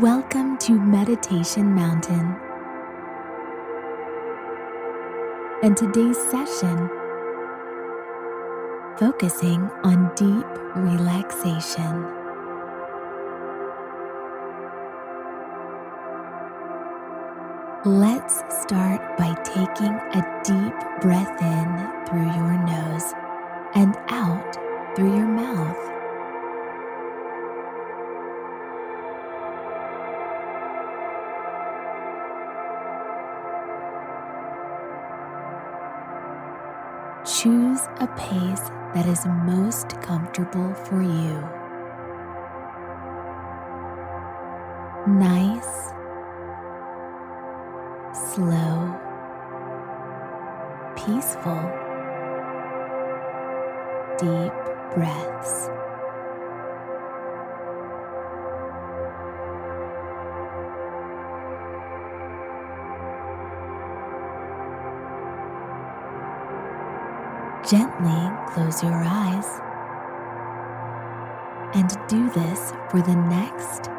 Welcome to Meditation Mountain. And today's session focusing on deep relaxation. Let's start by taking a deep breath in through your nose and out through your mouth. Choose a pace that is most comfortable for you. Nice, Gently close your eyes and do this for the next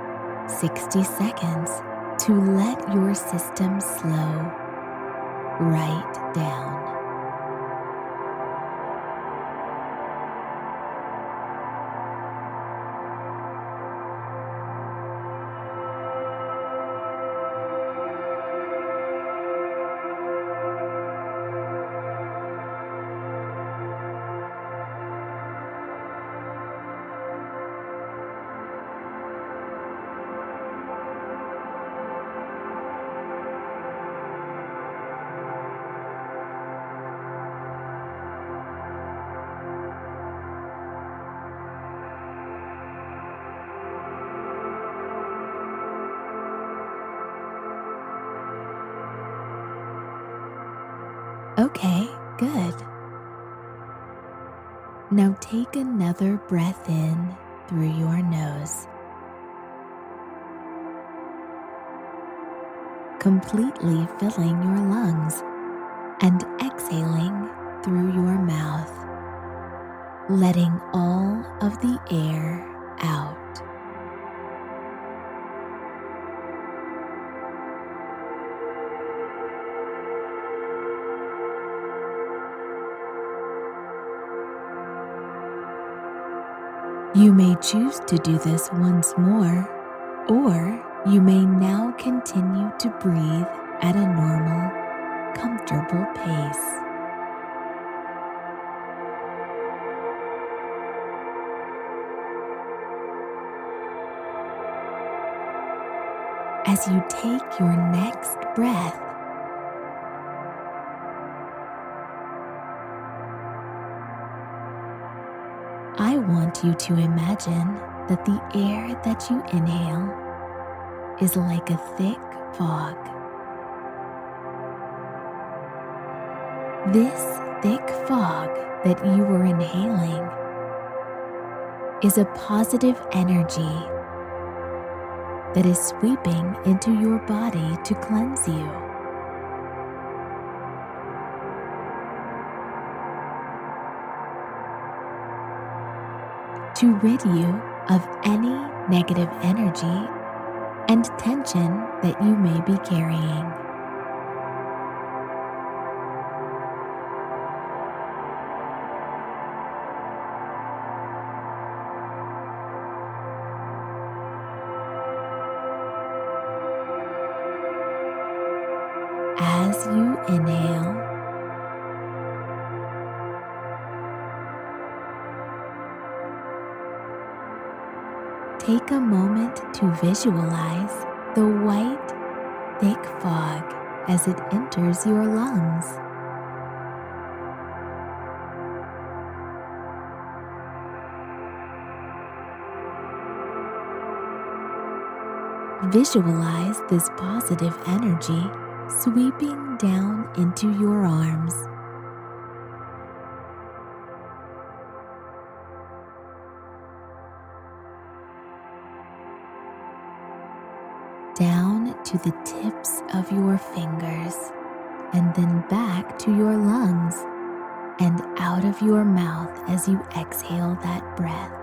60 seconds to let your system slow right down. Okay, good. Now take another breath in through your nose, completely filling your lungs and exhaling through your mouth, letting all of the air out. You may choose to do this once more, or you may now continue to breathe at a normal, comfortable pace. As you take your next breath, you to imagine that the air that you inhale is like a thick fog. This thick fog that you are inhaling is a positive energy that is sweeping into your body to cleanse you. To rid you of any negative energy and tension that you may be carrying. Take a moment to visualize the white, thick fog as it enters your lungs. Visualize this positive energy sweeping down into your arms. Down to the tips of your fingers, and then back to your lungs and out of your mouth as you exhale that breath.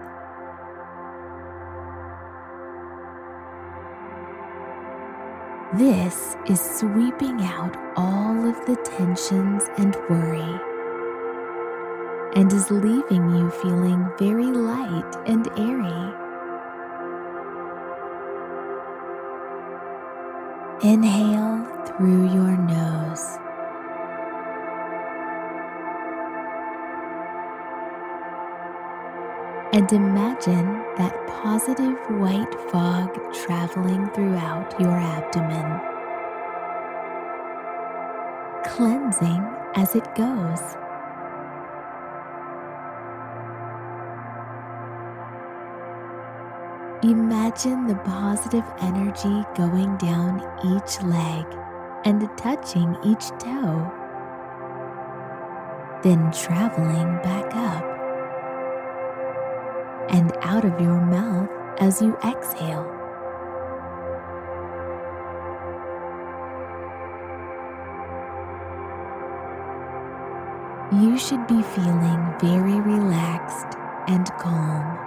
This is sweeping out all of the tensions and worry and is leaving you feeling very light and airy. Inhale through your nose. And imagine that positive white fog traveling throughout your abdomen, cleansing as it goes. Imagine the positive energy going down each leg and touching each toe, then traveling back up and out of your mouth as you exhale. You should be feeling very relaxed and calm.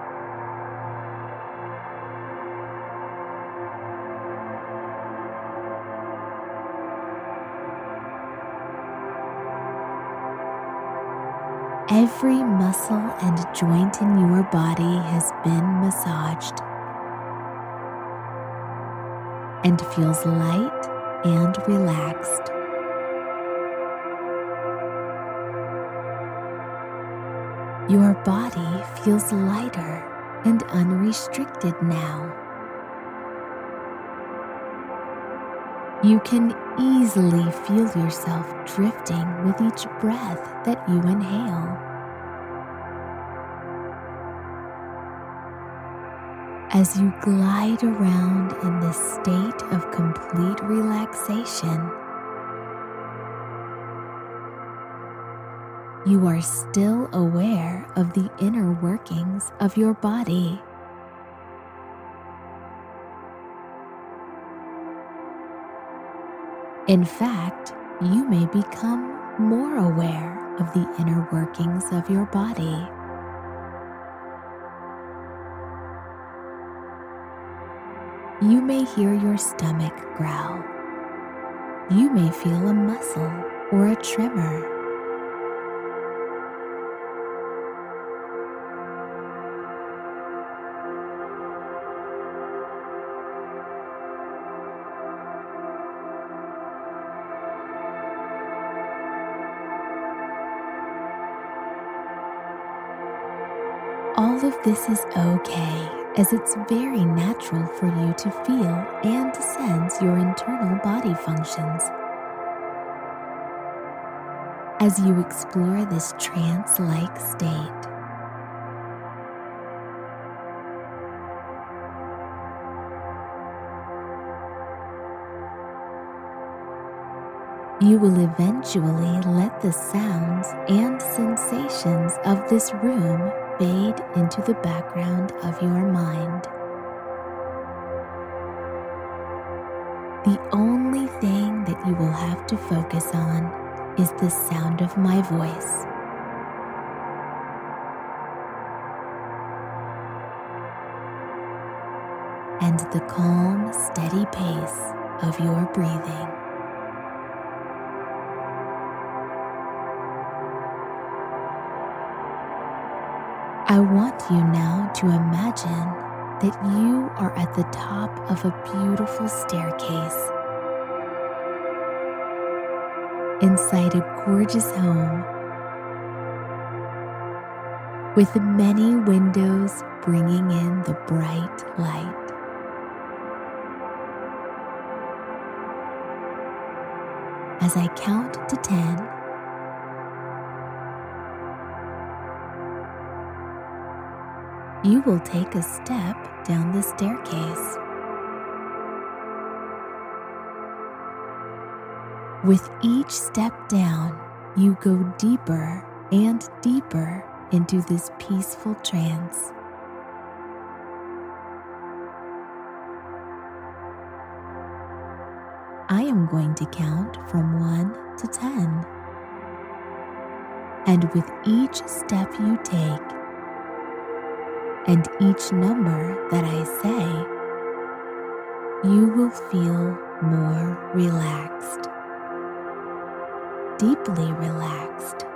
Every muscle and joint in your body has been massaged and feels light and relaxed. Your body feels lighter and unrestricted now. You can easily feel yourself drifting with each breath that you inhale. As you glide around in this state of complete relaxation, you are still aware of the inner workings of your body. In fact, you may become more aware of the inner workings of your body. You may hear your stomach growl. You may feel a muscle or a tremor. All of this is okay, as it's very natural for you to feel and sense your internal body functions. As you explore this trance like state, you will eventually let the sounds and sensations of this room fade into the background of your mind. The only thing that you will have to focus on is the sound of my voice. And the calm, steady pace of your breathing. I want you now to imagine that you are at the top of a beautiful staircase inside a gorgeous home with many windows bringing in the bright light. As I count to 10, you will take a step down the staircase. With each step down, you go deeper and deeper into this peaceful trance. I am going to count from 1 to 10. And with each step you take, and each number that I say, you will feel more relaxed, deeply relaxed.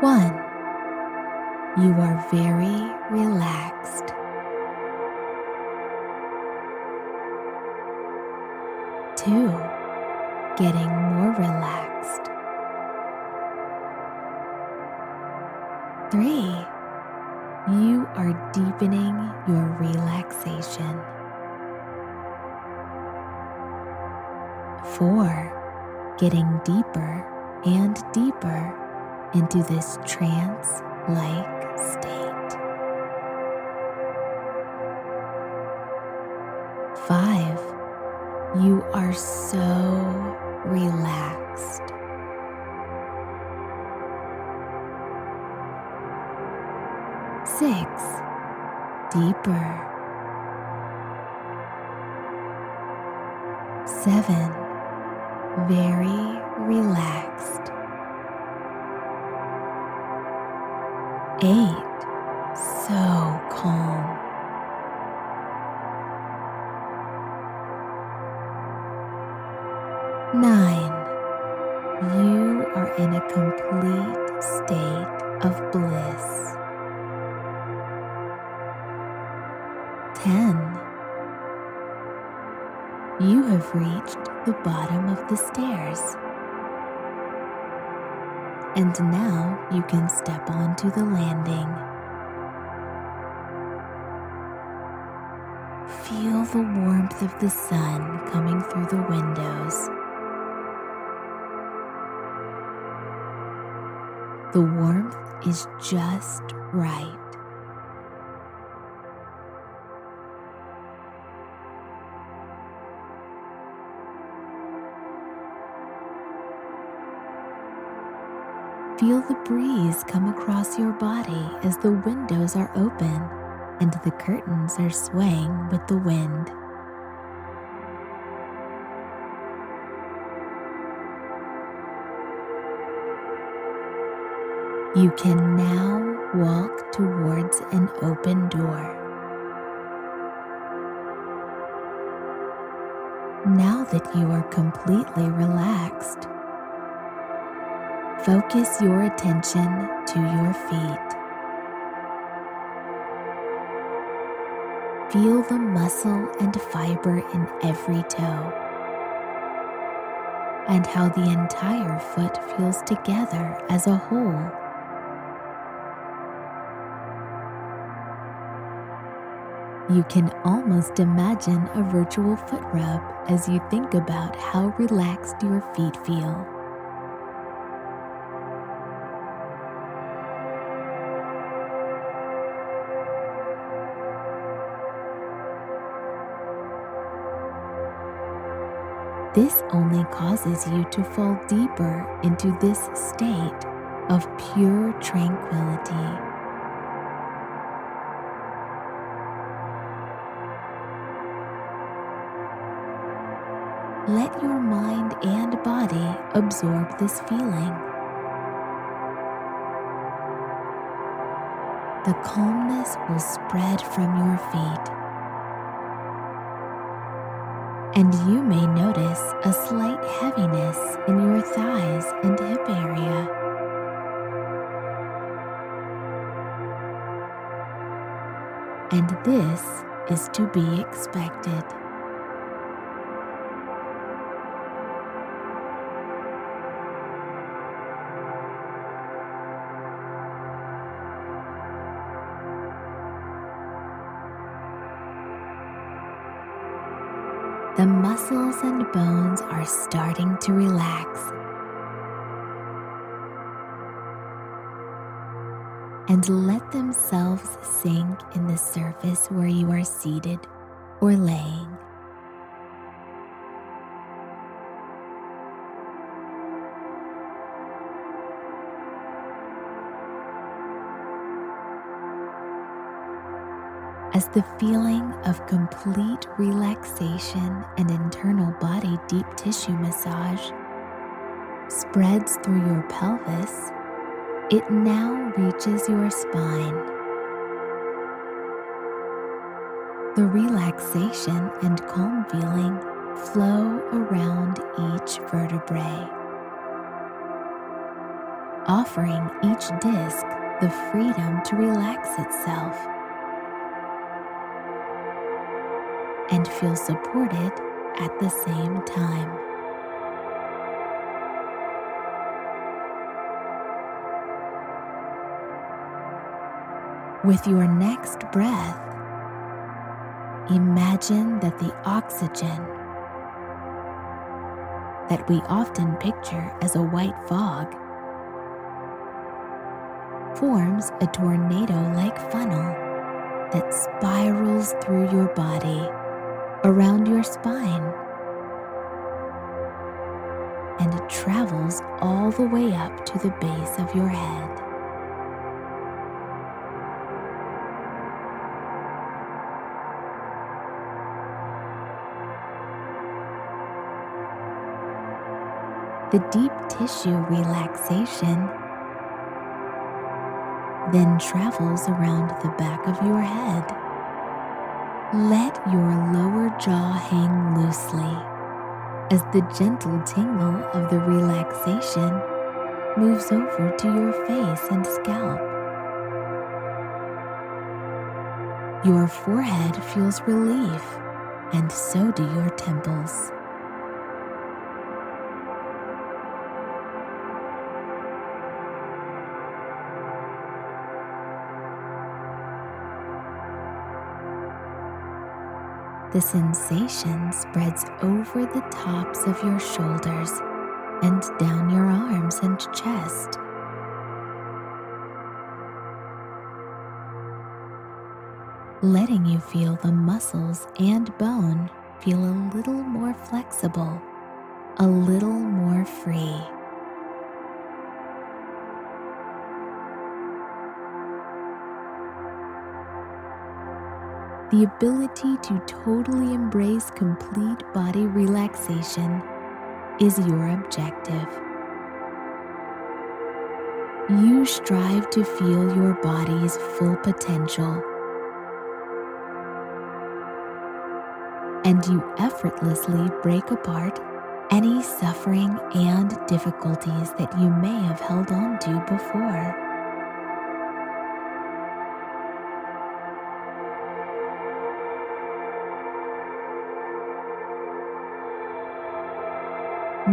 One, you are very relaxed. Two, getting relaxed. Six, deeper. Seven, very relaxed. Eight, 10. You have reached the bottom of the stairs. And now you can step onto the landing. Feel the warmth of the sun coming through the windows. The warmth is just right Feel the breeze come across your body as the windows are open and the curtains are swaying with the wind. You can now walk towards an open door. Now that you are completely relaxed, focus your attention to your feet. Feel the muscle and fiber in every toe, and how the entire foot feels together as a whole. You can almost imagine a virtual foot rub as you think about how relaxed your feet feel. This only causes you to fall deeper into this state of pure tranquility. Let your mind and body absorb this feeling. The calmness will spread from your feet, and you may notice a slight heaviness in your thighs and hip area. And this is to be expected. Starting to relax. And let themselves sink in the surface where you are seated or laying. As the feeling of complete relaxation and internal body deep tissue massage spreads through your pelvis, it now reaches your spine. the relaxation and calm feeling flow around each vertebrae, offering each disc the freedom to relax itself and feel supported at the same time. With your next breath, imagine that the oxygen that we often picture as a white fog forms a tornado like funnel that spirals through your body, around your spine, and it travels all the way up to the base of your head. The deep tissue relaxation then travels around the back of your head. Let your lower jaw hang loosely as the gentle tingle of the relaxation moves over to your face and scalp. Your forehead feels relief, and so do your temples. The sensation spreads over the tops of your shoulders and down your arms and chest. Letting you feel the muscles and bone feel a little more flexible, a little more free. The ability to totally embrace complete body relaxation is your objective. You strive to feel your body's full potential, and you effortlessly break apart any suffering and difficulties that you may have held on to before.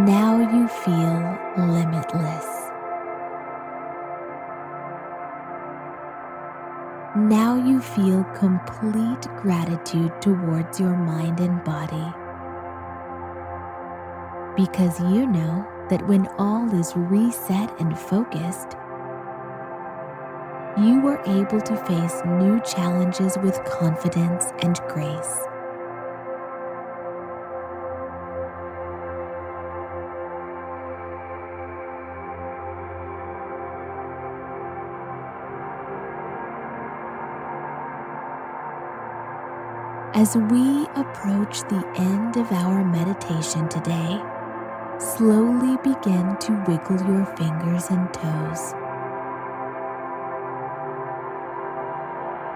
Now you feel limitless. Now you feel complete gratitude towards your mind and body. Because you know that when all is reset and focused, you are able to face new challenges with confidence and grace. As we approach the end of our meditation today, slowly begin to wiggle your fingers and toes.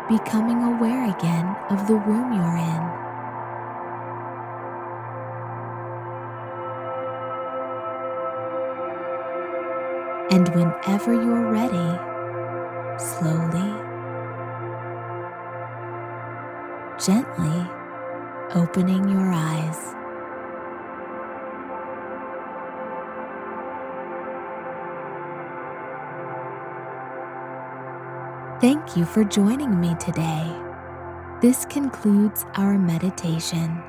Becoming aware again of the room you're in. And whenever you're ready, slowly gently opening your eyes. Thank you for joining me today. This concludes our meditation.